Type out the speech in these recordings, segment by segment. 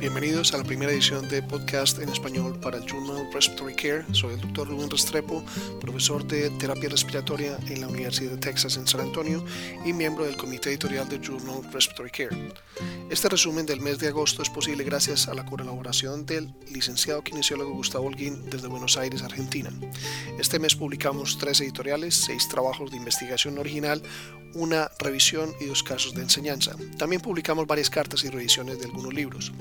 Bienvenidos a la primera edición de podcast en español para el Journal Respiratory Care. Soy el doctor Rubén Restrepo, profesor de terapia respiratoria en la Universidad de Texas en San Antonio y miembro del comité editorial del Journal Respiratory Care. Este resumen del mes de agosto es posible gracias a la colaboración del licenciado kinesiólogo Gustavo Holguín desde Buenos Aires, Argentina. Este mes publicamos tres editoriales, seis trabajos de investigación original, una revisión y dos casos de enseñanza. También publicamos varias cartas y revisiones de algunos libros.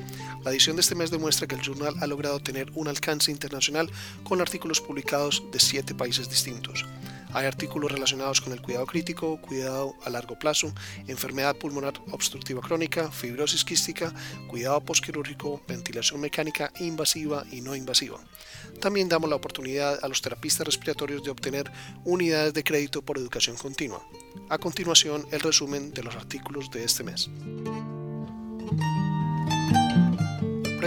La edición de este mes demuestra que el journal ha logrado tener un alcance internacional con artículos publicados de siete países distintos. Hay artículos relacionados con el cuidado crítico, cuidado a largo plazo, enfermedad pulmonar obstructiva crónica, fibrosis quística, cuidado postquirúrgico, ventilación mecánica invasiva y no invasiva. También damos la oportunidad a los terapistas respiratorios de obtener unidades de crédito por educación continua. A continuación, el resumen de los artículos de este mes.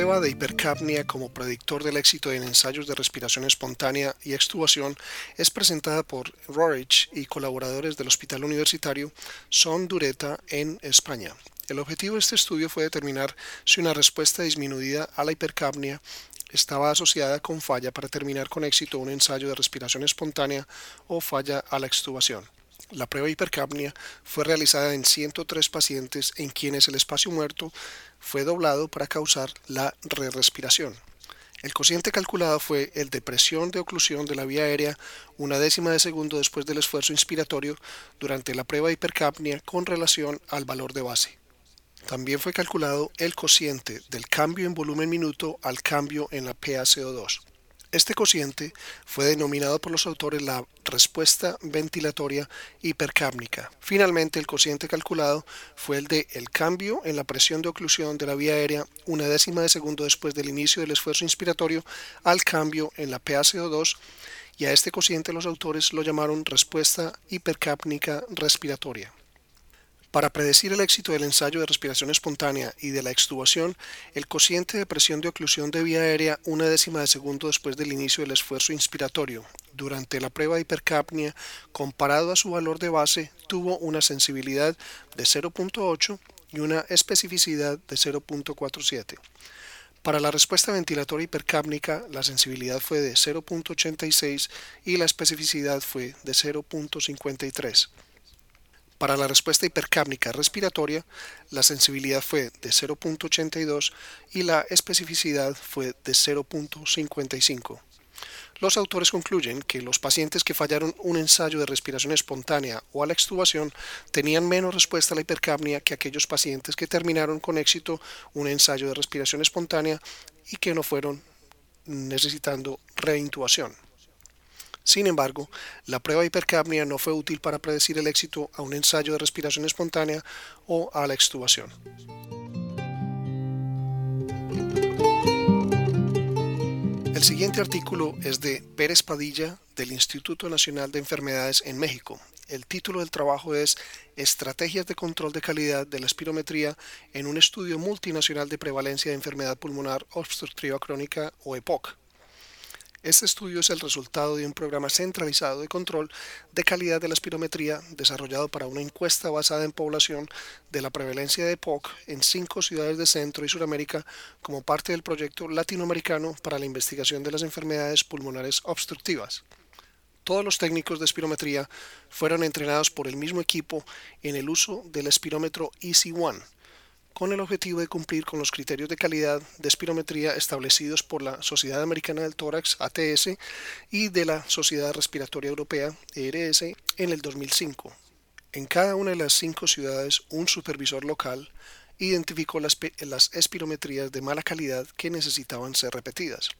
Prueba de hipercapnia como predictor del éxito en ensayos de respiración espontánea y extubación es presentada por Rorich y colaboradores del Hospital Universitario Son Dureta en España. El objetivo de este estudio fue determinar si una respuesta disminuida a la hipercapnia estaba asociada con falla para terminar con éxito un ensayo de respiración espontánea o falla a la extubación. La prueba de hipercapnia fue realizada en 103 pacientes en quienes el espacio muerto fue doblado para causar la re-respiración. El cociente calculado fue el de presión de oclusión de la vía aérea una décima de segundo después del esfuerzo inspiratorio durante la prueba de hipercapnia con relación al valor de base. También fue calculado el cociente del cambio en volumen minuto al cambio en la PaCO2. Este cociente fue denominado por los autores la respuesta ventilatoria hipercápnica. Finalmente, el cociente calculado fue el de el cambio en la presión de oclusión de la vía aérea una décima de segundo después del inicio del esfuerzo inspiratorio al cambio en la PaCO2 y a este cociente los autores lo llamaron respuesta hipercápnica respiratoria. Para predecir el éxito del ensayo de respiración espontánea y de la extubación, el cociente de presión de oclusión de vía aérea una décima de segundo después del inicio del esfuerzo inspiratorio durante la prueba de hipercapnia comparado a su valor de base tuvo una sensibilidad de 0.8 y una especificidad de 0.47. Para la respuesta ventilatoria hipercápnica, la sensibilidad fue de 0.86 y la especificidad fue de 0.53. Para la respuesta hipercápnica respiratoria, la sensibilidad fue de 0.82 y la especificidad fue de 0.55. Los autores concluyen que los pacientes que fallaron un ensayo de respiración espontánea o a la extubación tenían menos respuesta a la hipercapnia que aquellos pacientes que terminaron con éxito un ensayo de respiración espontánea y que no fueron necesitando reintubación. Sin embargo, la prueba de hipercapnia no fue útil para predecir el éxito a un ensayo de respiración espontánea o a la extubación. El siguiente artículo es de Pérez Padilla del Instituto Nacional de Enfermedades en México. El título del trabajo es Estrategias de control de calidad de la espirometría en un estudio multinacional de prevalencia de enfermedad pulmonar obstructiva crónica o EPOC. Este estudio es el resultado de un programa centralizado de control de calidad de la espirometría desarrollado para una encuesta basada en población de la prevalencia de POC en cinco ciudades de Centro y Sudamérica como parte del proyecto latinoamericano para la investigación de las enfermedades pulmonares obstructivas. Todos los técnicos de espirometría fueron entrenados por el mismo equipo en el uso del espirómetro EC1 con el objetivo de cumplir con los criterios de calidad de espirometría establecidos por la Sociedad Americana del Tórax ATS y de la Sociedad Respiratoria Europea ERS en el 2005. En cada una de las cinco ciudades, un supervisor local identificó las, las espirometrías de mala calidad que necesitaban ser repetidas.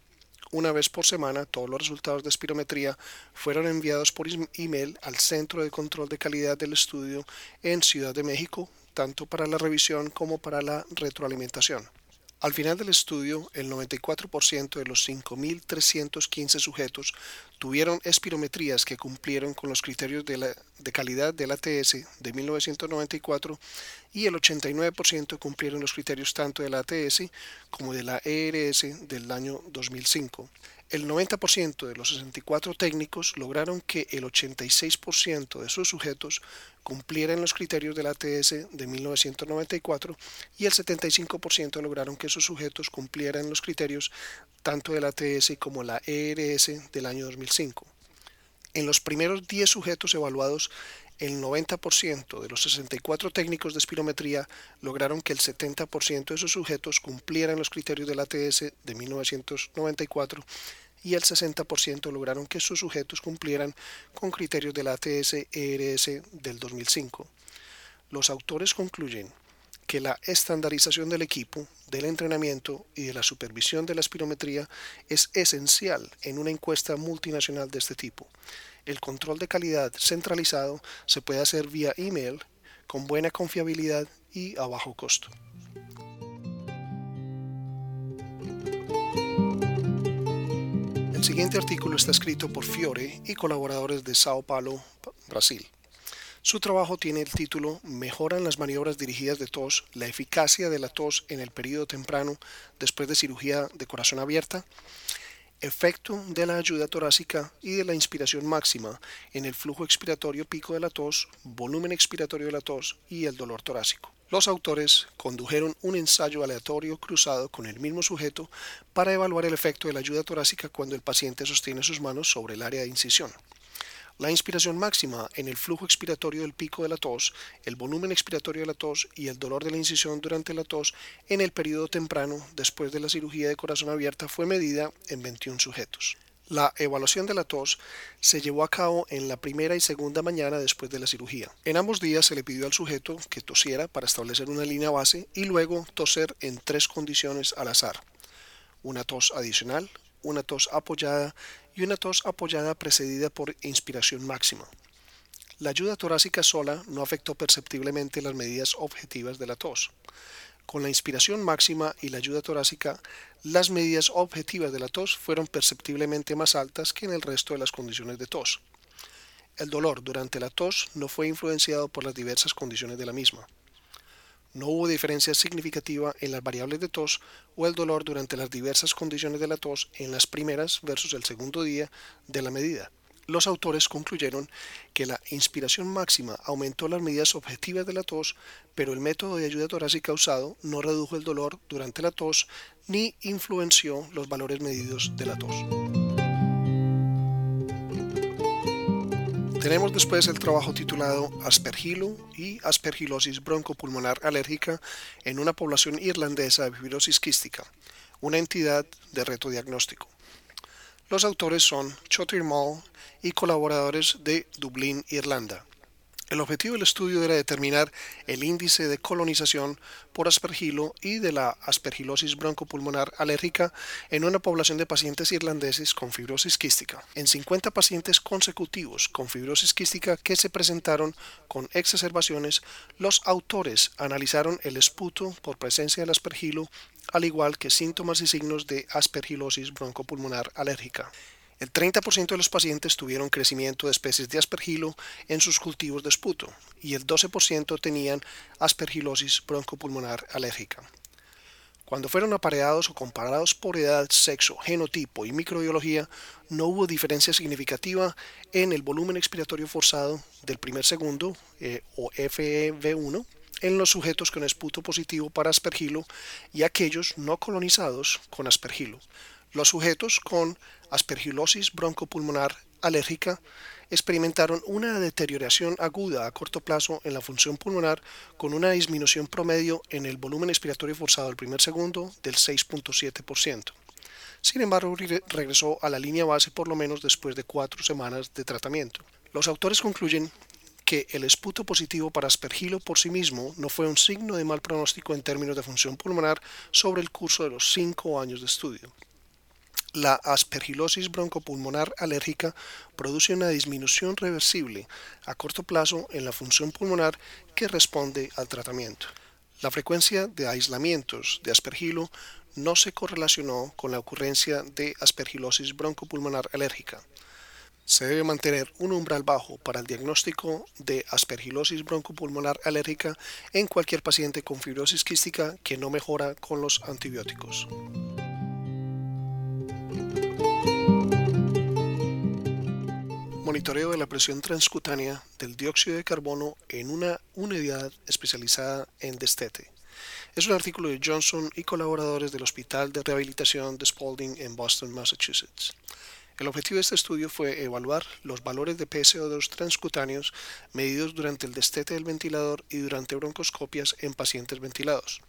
Una vez por semana, todos los resultados de espirometría fueron enviados por email al Centro de Control de Calidad del Estudio en Ciudad de México, tanto para la revisión como para la retroalimentación. Al final del estudio, el 94% de los 5.315 sujetos tuvieron espirometrías que cumplieron con los criterios de, de calidad del ATS de 1994 y el 89% cumplieron los criterios tanto de la ATS como de la ERS del año 2005. El 90% de los 64 técnicos lograron que el 86% de sus sujetos cumplieran los criterios del ATS de 1994 y el 75% lograron que sus sujetos cumplieran los criterios tanto del ATS como la ERS del año 2005. En los primeros 10 sujetos evaluados, el 90% de los 64 técnicos de espirometría lograron que el 70% de sus sujetos cumplieran los criterios del ATS de 1994 y el 60% lograron que sus sujetos cumplieran con criterios del ATS-ERS del 2005. Los autores concluyen que la estandarización del equipo, del entrenamiento y de la supervisión de la espirometría es esencial en una encuesta multinacional de este tipo. El control de calidad centralizado se puede hacer vía email con buena confiabilidad y a bajo costo. El siguiente artículo está escrito por Fiore y colaboradores de Sao Paulo, Brasil. Su trabajo tiene el título Mejoran las maniobras dirigidas de tos, la eficacia de la tos en el periodo temprano después de cirugía de corazón abierta, efecto de la ayuda torácica y de la inspiración máxima en el flujo expiratorio pico de la tos, volumen expiratorio de la tos y el dolor torácico. Los autores condujeron un ensayo aleatorio cruzado con el mismo sujeto para evaluar el efecto de la ayuda torácica cuando el paciente sostiene sus manos sobre el área de incisión. La inspiración máxima en el flujo expiratorio del pico de la tos, el volumen expiratorio de la tos y el dolor de la incisión durante la tos en el periodo temprano después de la cirugía de corazón abierta fue medida en 21 sujetos. La evaluación de la tos se llevó a cabo en la primera y segunda mañana después de la cirugía. En ambos días se le pidió al sujeto que tosiera para establecer una línea base y luego toser en tres condiciones al azar. Una tos adicional, una tos apoyada y una tos apoyada precedida por inspiración máxima. La ayuda torácica sola no afectó perceptiblemente las medidas objetivas de la tos. Con la inspiración máxima y la ayuda torácica, las medidas objetivas de la tos fueron perceptiblemente más altas que en el resto de las condiciones de tos. El dolor durante la tos no fue influenciado por las diversas condiciones de la misma. No hubo diferencia significativa en las variables de tos o el dolor durante las diversas condiciones de la tos en las primeras versus el segundo día de la medida los autores concluyeron que la inspiración máxima aumentó las medidas objetivas de la tos, pero el método de ayuda torácica usado no redujo el dolor durante la tos ni influenció los valores medidos de la tos. Tenemos después el trabajo titulado Aspergilo y aspergilosis broncopulmonar alérgica en una población irlandesa de fibrosis quística, una entidad de reto diagnóstico. Los autores son Chotir Mall y colaboradores de Dublín, Irlanda. El objetivo del estudio era determinar el índice de colonización por aspergilo y de la aspergilosis broncopulmonar alérgica en una población de pacientes irlandeses con fibrosis quística. En 50 pacientes consecutivos con fibrosis quística que se presentaron con exacerbaciones, los autores analizaron el esputo por presencia del aspergilo al igual que síntomas y signos de aspergilosis broncopulmonar alérgica. El 30% de los pacientes tuvieron crecimiento de especies de aspergilo en sus cultivos de esputo y el 12% tenían aspergilosis broncopulmonar alérgica. Cuando fueron apareados o comparados por edad, sexo, genotipo y microbiología, no hubo diferencia significativa en el volumen expiratorio forzado del primer segundo eh, o FEV1 en los sujetos con esputo positivo para aspergilo y aquellos no colonizados con aspergilo. Los sujetos con aspergilosis broncopulmonar alérgica experimentaron una deterioración aguda a corto plazo en la función pulmonar con una disminución promedio en el volumen expiratorio forzado del primer segundo del 6.7%. Sin embargo, regresó a la línea base por lo menos después de cuatro semanas de tratamiento. Los autores concluyen que el esputo positivo para aspergilo por sí mismo no fue un signo de mal pronóstico en términos de función pulmonar sobre el curso de los cinco años de estudio. La aspergilosis broncopulmonar alérgica produce una disminución reversible a corto plazo en la función pulmonar que responde al tratamiento. La frecuencia de aislamientos de aspergilo no se correlacionó con la ocurrencia de aspergilosis broncopulmonar alérgica se debe mantener un umbral bajo para el diagnóstico de aspergilosis broncopulmonar alérgica en cualquier paciente con fibrosis quística que no mejora con los antibióticos. Monitoreo de la presión transcutánea del dióxido de carbono en una unidad especializada en destete. Es un artículo de Johnson y colaboradores del Hospital de Rehabilitación de Spalding en Boston, Massachusetts. El objetivo de este estudio fue evaluar los valores de PCO2 transcutáneos medidos durante el destete del ventilador y durante broncoscopias en pacientes ventilados.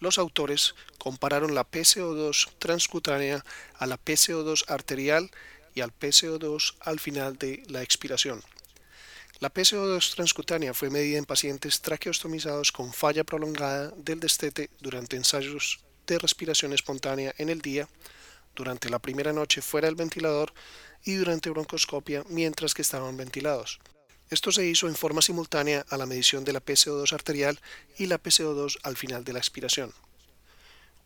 Los autores compararon la PCO2 transcutánea a la PCO2 arterial y al PCO2 al final de la expiración. La PCO2 transcutánea fue medida en pacientes traqueostomizados con falla prolongada del destete durante ensayos de respiración espontánea en el día, durante la primera noche fuera del ventilador y durante broncoscopia mientras que estaban ventilados. Esto se hizo en forma simultánea a la medición de la PCO2 arterial y la PCO2 al final de la expiración.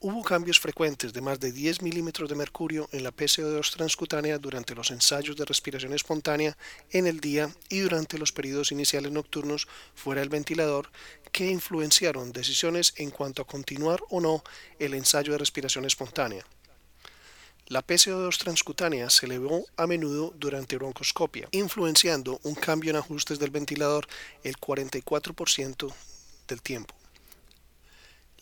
Hubo cambios frecuentes de más de 10 milímetros de mercurio en la PCO2 transcutánea durante los ensayos de respiración espontánea en el día y durante los periodos iniciales nocturnos fuera del ventilador que influenciaron decisiones en cuanto a continuar o no el ensayo de respiración espontánea. La PCO2 transcutánea se elevó a menudo durante broncoscopia, influenciando un cambio en ajustes del ventilador el 44% del tiempo.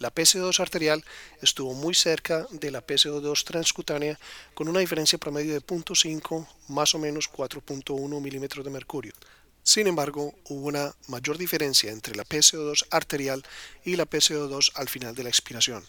La PCO2 arterial estuvo muy cerca de la PCO2 transcutánea con una diferencia promedio de 0.5 más o menos 4.1 milímetros de mercurio. Sin embargo, hubo una mayor diferencia entre la PCO2 arterial y la PCO2 al final de la expiración.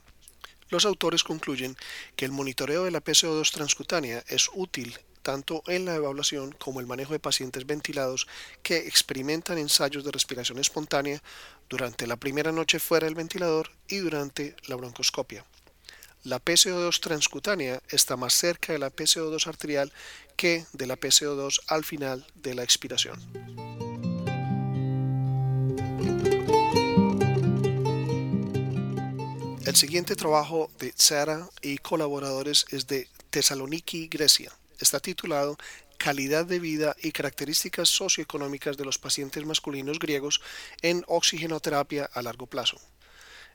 Los autores concluyen que el monitoreo de la PCO2 transcutánea es útil tanto en la evaluación como el manejo de pacientes ventilados que experimentan ensayos de respiración espontánea durante la primera noche fuera del ventilador y durante la broncoscopia. La PCO2 transcutánea está más cerca de la PCO2 arterial que de la PCO2 al final de la expiración. El siguiente trabajo de Sara y colaboradores es de Tesaloniki, Grecia está titulado Calidad de vida y características socioeconómicas de los pacientes masculinos griegos en oxigenoterapia a largo plazo.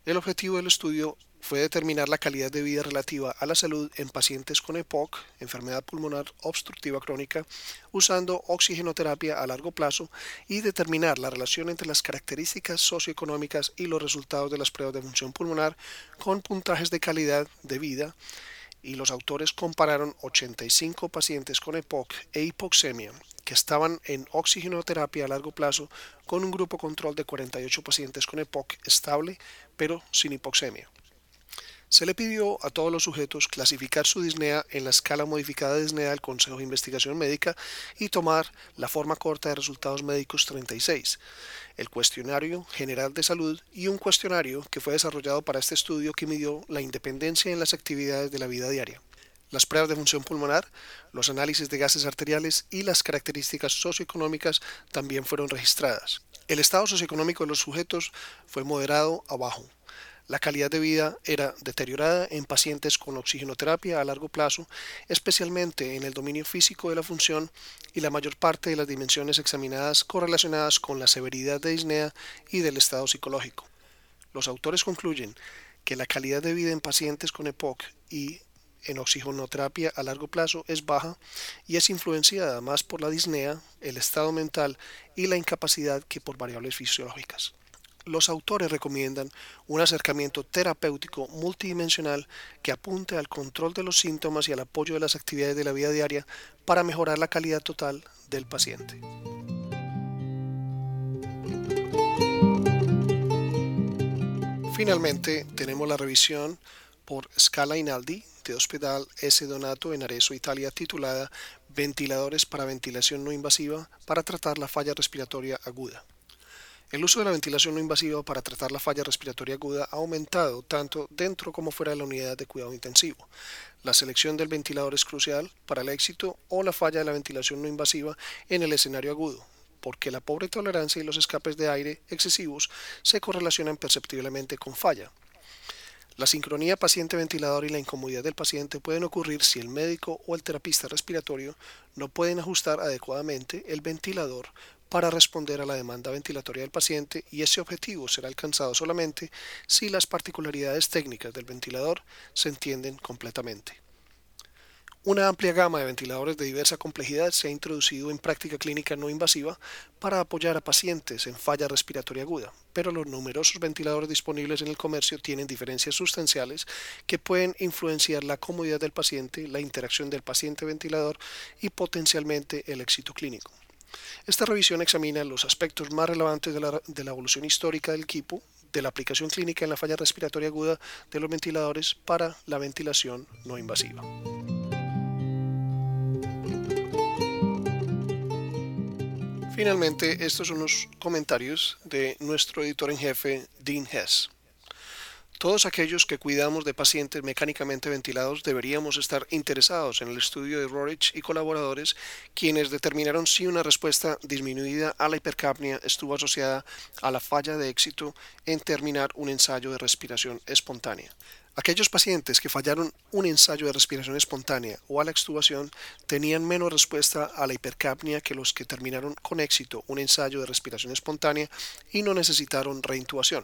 El objetivo del estudio fue determinar la calidad de vida relativa a la salud en pacientes con EPOC, enfermedad pulmonar obstructiva crónica, usando oxigenoterapia a largo plazo y determinar la relación entre las características socioeconómicas y los resultados de las pruebas de función pulmonar con puntajes de calidad de vida y los autores compararon 85 pacientes con EPOC e hipoxemia que estaban en oxigenoterapia a largo plazo con un grupo control de 48 pacientes con EPOC estable pero sin hipoxemia. Se le pidió a todos los sujetos clasificar su disnea en la escala modificada de disnea del Consejo de Investigación Médica y tomar la forma corta de resultados médicos 36, el cuestionario general de salud y un cuestionario que fue desarrollado para este estudio que midió la independencia en las actividades de la vida diaria. Las pruebas de función pulmonar, los análisis de gases arteriales y las características socioeconómicas también fueron registradas. El estado socioeconómico de los sujetos fue moderado a bajo. La calidad de vida era deteriorada en pacientes con oxigenoterapia a largo plazo, especialmente en el dominio físico de la función y la mayor parte de las dimensiones examinadas correlacionadas con la severidad de disnea y del estado psicológico. Los autores concluyen que la calidad de vida en pacientes con EPOC y en oxigenoterapia a largo plazo es baja y es influenciada más por la disnea, el estado mental y la incapacidad que por variables fisiológicas los autores recomiendan un acercamiento terapéutico multidimensional que apunte al control de los síntomas y al apoyo de las actividades de la vida diaria para mejorar la calidad total del paciente. Finalmente, tenemos la revisión por Scala Inaldi de Hospital S. Donato en Arezzo, Italia, titulada Ventiladores para ventilación no invasiva para tratar la falla respiratoria aguda. El uso de la ventilación no invasiva para tratar la falla respiratoria aguda ha aumentado tanto dentro como fuera de la unidad de cuidado intensivo. La selección del ventilador es crucial para el éxito o la falla de la ventilación no invasiva en el escenario agudo, porque la pobre tolerancia y los escapes de aire excesivos se correlacionan perceptiblemente con falla. La sincronía paciente-ventilador y la incomodidad del paciente pueden ocurrir si el médico o el terapista respiratorio no pueden ajustar adecuadamente el ventilador para responder a la demanda ventilatoria del paciente y ese objetivo será alcanzado solamente si las particularidades técnicas del ventilador se entienden completamente. Una amplia gama de ventiladores de diversa complejidad se ha introducido en práctica clínica no invasiva para apoyar a pacientes en falla respiratoria aguda, pero los numerosos ventiladores disponibles en el comercio tienen diferencias sustanciales que pueden influenciar la comodidad del paciente, la interacción del paciente-ventilador y potencialmente el éxito clínico. Esta revisión examina los aspectos más relevantes de la, evolución histórica del equipo, de la aplicación clínica en la falla respiratoria aguda de los ventiladores para la ventilación no invasiva. Finalmente, estos son los comentarios de nuestro editor en jefe, Dean Hess. Todos aquellos que cuidamos de pacientes mecánicamente ventilados deberíamos estar interesados en el estudio de Rorich y colaboradores, quienes determinaron si una respuesta disminuida a la hipercapnia estuvo asociada a la falla de éxito en terminar un ensayo de respiración espontánea. Aquellos pacientes que fallaron un ensayo de respiración espontánea o a la extubación tenían menos respuesta a la hipercapnia que los que terminaron con éxito un ensayo de respiración espontánea y no necesitaron reintubación.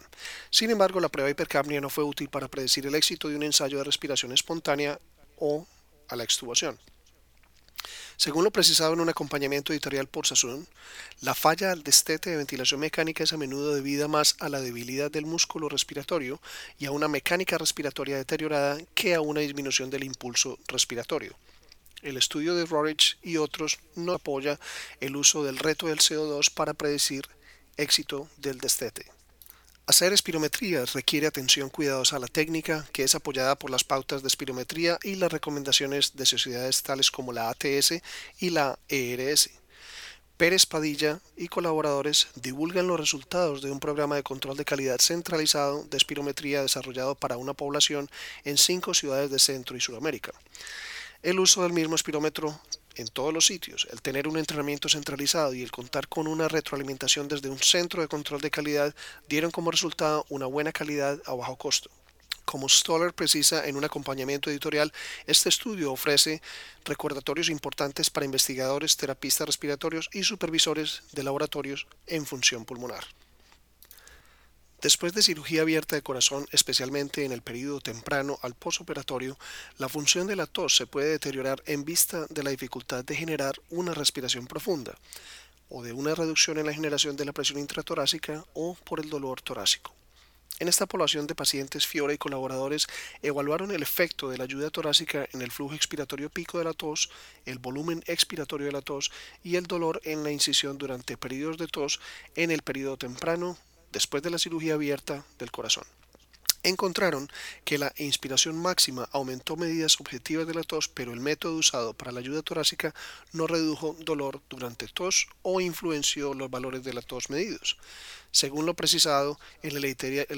Sin embargo, la prueba de hipercapnia no fue útil para predecir el éxito de un ensayo de respiración espontánea o a la extubación. Según lo precisado en un acompañamiento editorial por Sassoon, la falla al destete de ventilación mecánica es a menudo debida más a la debilidad del músculo respiratorio y a una mecánica respiratoria deteriorada que a una disminución del impulso respiratorio. El estudio de Rorich y otros no apoya el uso del reto del CO2 para predecir éxito del destete. Hacer espirometría requiere atención cuidadosa a la técnica, que es apoyada por las pautas de espirometría y las recomendaciones de sociedades tales como la ATS y la ERS. Pérez Padilla y colaboradores divulgan los resultados de un programa de control de calidad centralizado de espirometría desarrollado para una población en cinco ciudades de Centro y Sudamérica. El uso del mismo espirómetro en todos los sitios, el tener un entrenamiento centralizado y el contar con una retroalimentación desde un centro de control de calidad dieron como resultado una buena calidad a bajo costo. Como Stoller precisa en un acompañamiento editorial, este estudio ofrece recordatorios importantes para investigadores, terapistas respiratorios y supervisores de laboratorios en función pulmonar. Después de cirugía abierta de corazón, especialmente en el periodo temprano al posoperatorio, la función de la tos se puede deteriorar en vista de la dificultad de generar una respiración profunda, o de una reducción en la generación de la presión intratorácica o por el dolor torácico. En esta población de pacientes Fiora y colaboradores evaluaron el efecto de la ayuda torácica en el flujo expiratorio pico de la tos, el volumen expiratorio de la tos y el dolor en la incisión durante periodos de tos en el periodo temprano, después de la cirugía abierta del corazón. Encontraron que la inspiración máxima aumentó medidas objetivas de la tos, pero el método usado para la ayuda torácica no redujo dolor durante tos o influenció los valores de la tos medidos. Según lo precisado en el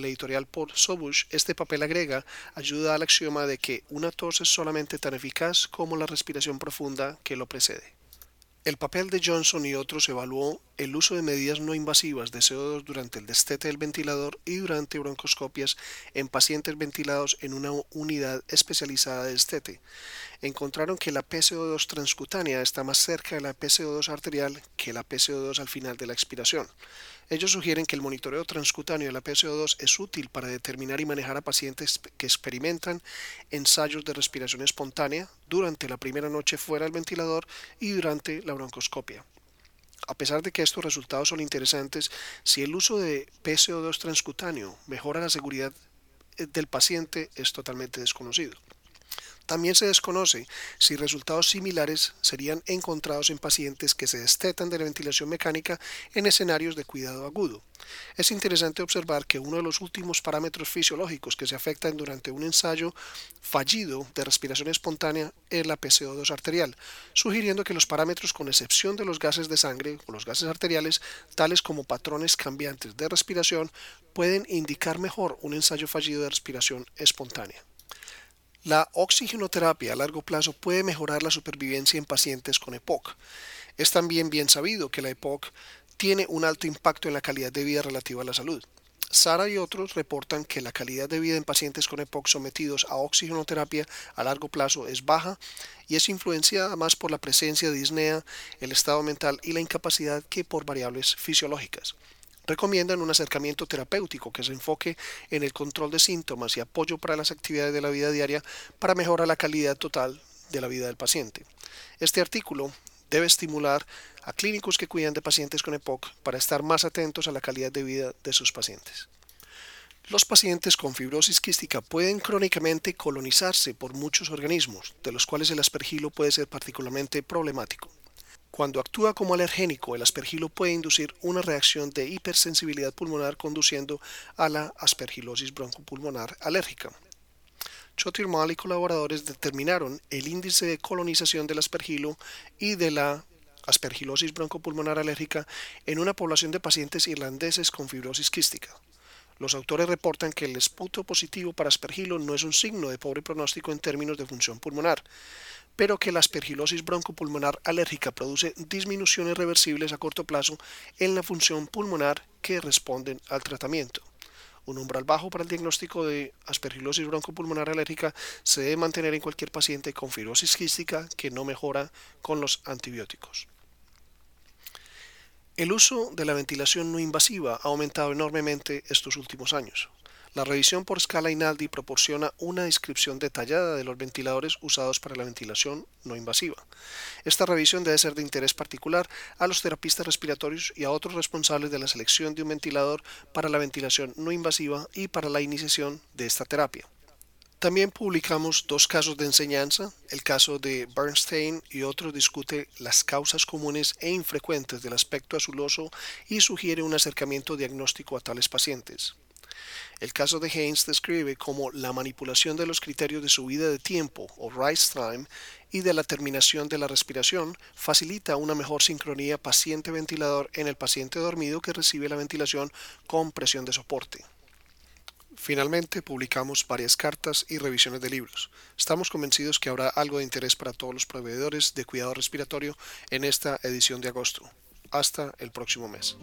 editorial por Sobush, este papel agrega ayuda al axioma de que una tos es solamente tan eficaz como la respiración profunda que lo precede. El papel de Johnson y otros evaluó el uso de medidas no invasivas de CO2 durante el destete del ventilador y durante broncoscopias en pacientes ventilados en una unidad especializada de destete. Encontraron que la PCO2 transcutánea está más cerca de la PCO2 arterial que la PCO2 al final de la expiración. Ellos sugieren que el monitoreo transcutáneo de la PCO2 es útil para determinar y manejar a pacientes que experimentan ensayos de respiración espontánea durante la primera noche fuera del ventilador y durante la broncoscopia. A pesar de que estos resultados son interesantes, si el uso de PCO2 transcutáneo mejora la seguridad eh, del paciente es totalmente desconocido. También se desconoce si resultados similares serían encontrados en pacientes que se destetan de la ventilación mecánica en escenarios de cuidado agudo. Es interesante observar que uno de los últimos parámetros fisiológicos que se afectan durante un ensayo fallido de respiración espontánea es la PCO2 arterial, sugiriendo que los parámetros con excepción de los gases de sangre o los gases arteriales, tales como patrones cambiantes de respiración, pueden indicar mejor un ensayo fallido de respiración espontánea. La oxigenoterapia a largo plazo puede mejorar la supervivencia en pacientes con EPOC. Es también bien sabido que la EPOC tiene un alto impacto en la calidad de vida relativa a la salud. Sara y otros reportan que la calidad de vida en pacientes con EPOC sometidos a oxigenoterapia a largo plazo es baja y es influenciada más por la presencia de disnea, el estado mental y la incapacidad que por variables fisiológicas recomiendan un acercamiento terapéutico que se enfoque en el control de síntomas y apoyo para las actividades de la vida diaria para mejorar la calidad total de la vida del paciente. Este artículo debe estimular a clínicos que cuidan de pacientes con EPOC para estar más atentos a la calidad de vida de sus pacientes. Los pacientes con fibrosis quística pueden crónicamente colonizarse por muchos organismos, de los cuales el aspergilo puede ser particularmente problemático. Cuando actúa como alergénico, el aspergilo puede inducir una reacción de hipersensibilidad pulmonar conduciendo a la aspergilosis broncopulmonar alérgica. Chotirmal y colaboradores determinaron el índice de colonización del aspergilo y de la aspergilosis broncopulmonar alérgica en una población de pacientes irlandeses con fibrosis quística. Los autores reportan que el esputo positivo para aspergilo no es un signo de pobre pronóstico en términos de función pulmonar, pero que la aspergilosis broncopulmonar alérgica produce disminuciones reversibles a corto plazo en la función pulmonar que responden al tratamiento. Un umbral bajo para el diagnóstico de aspergilosis broncopulmonar alérgica se debe mantener en cualquier paciente con fibrosis quística que no mejora con los antibióticos. El uso de la ventilación no invasiva ha aumentado enormemente estos últimos años. La revisión por escala INALDI proporciona una descripción detallada de los ventiladores usados para la ventilación no invasiva. Esta revisión debe ser de interés particular a los terapistas respiratorios y a otros responsables de la selección de un ventilador para la ventilación no invasiva y para la iniciación de esta terapia. También publicamos dos casos de enseñanza. El caso de Bernstein y otro discute las causas comunes e infrecuentes del aspecto azuloso y sugiere un acercamiento diagnóstico a tales pacientes. El caso de Haynes describe cómo la manipulación de los criterios de subida de tiempo o rise time y de la terminación de la respiración facilita una mejor sincronía paciente-ventilador en el paciente dormido que recibe la ventilación con presión de soporte. Finalmente, publicamos varias cartas y revisiones de libros. Estamos convencidos que habrá algo de interés para todos los proveedores de cuidado respiratorio en esta edición de agosto. Hasta el próximo mes.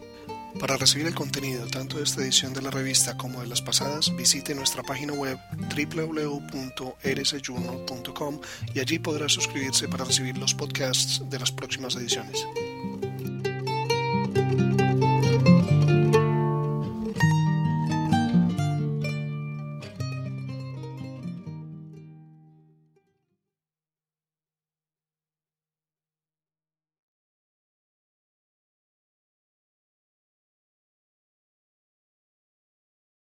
Para recibir el contenido tanto de esta edición de la revista como de las pasadas, visite nuestra página web www.rsjournal.com y allí podrá suscribirse para recibir los podcasts de las próximas ediciones.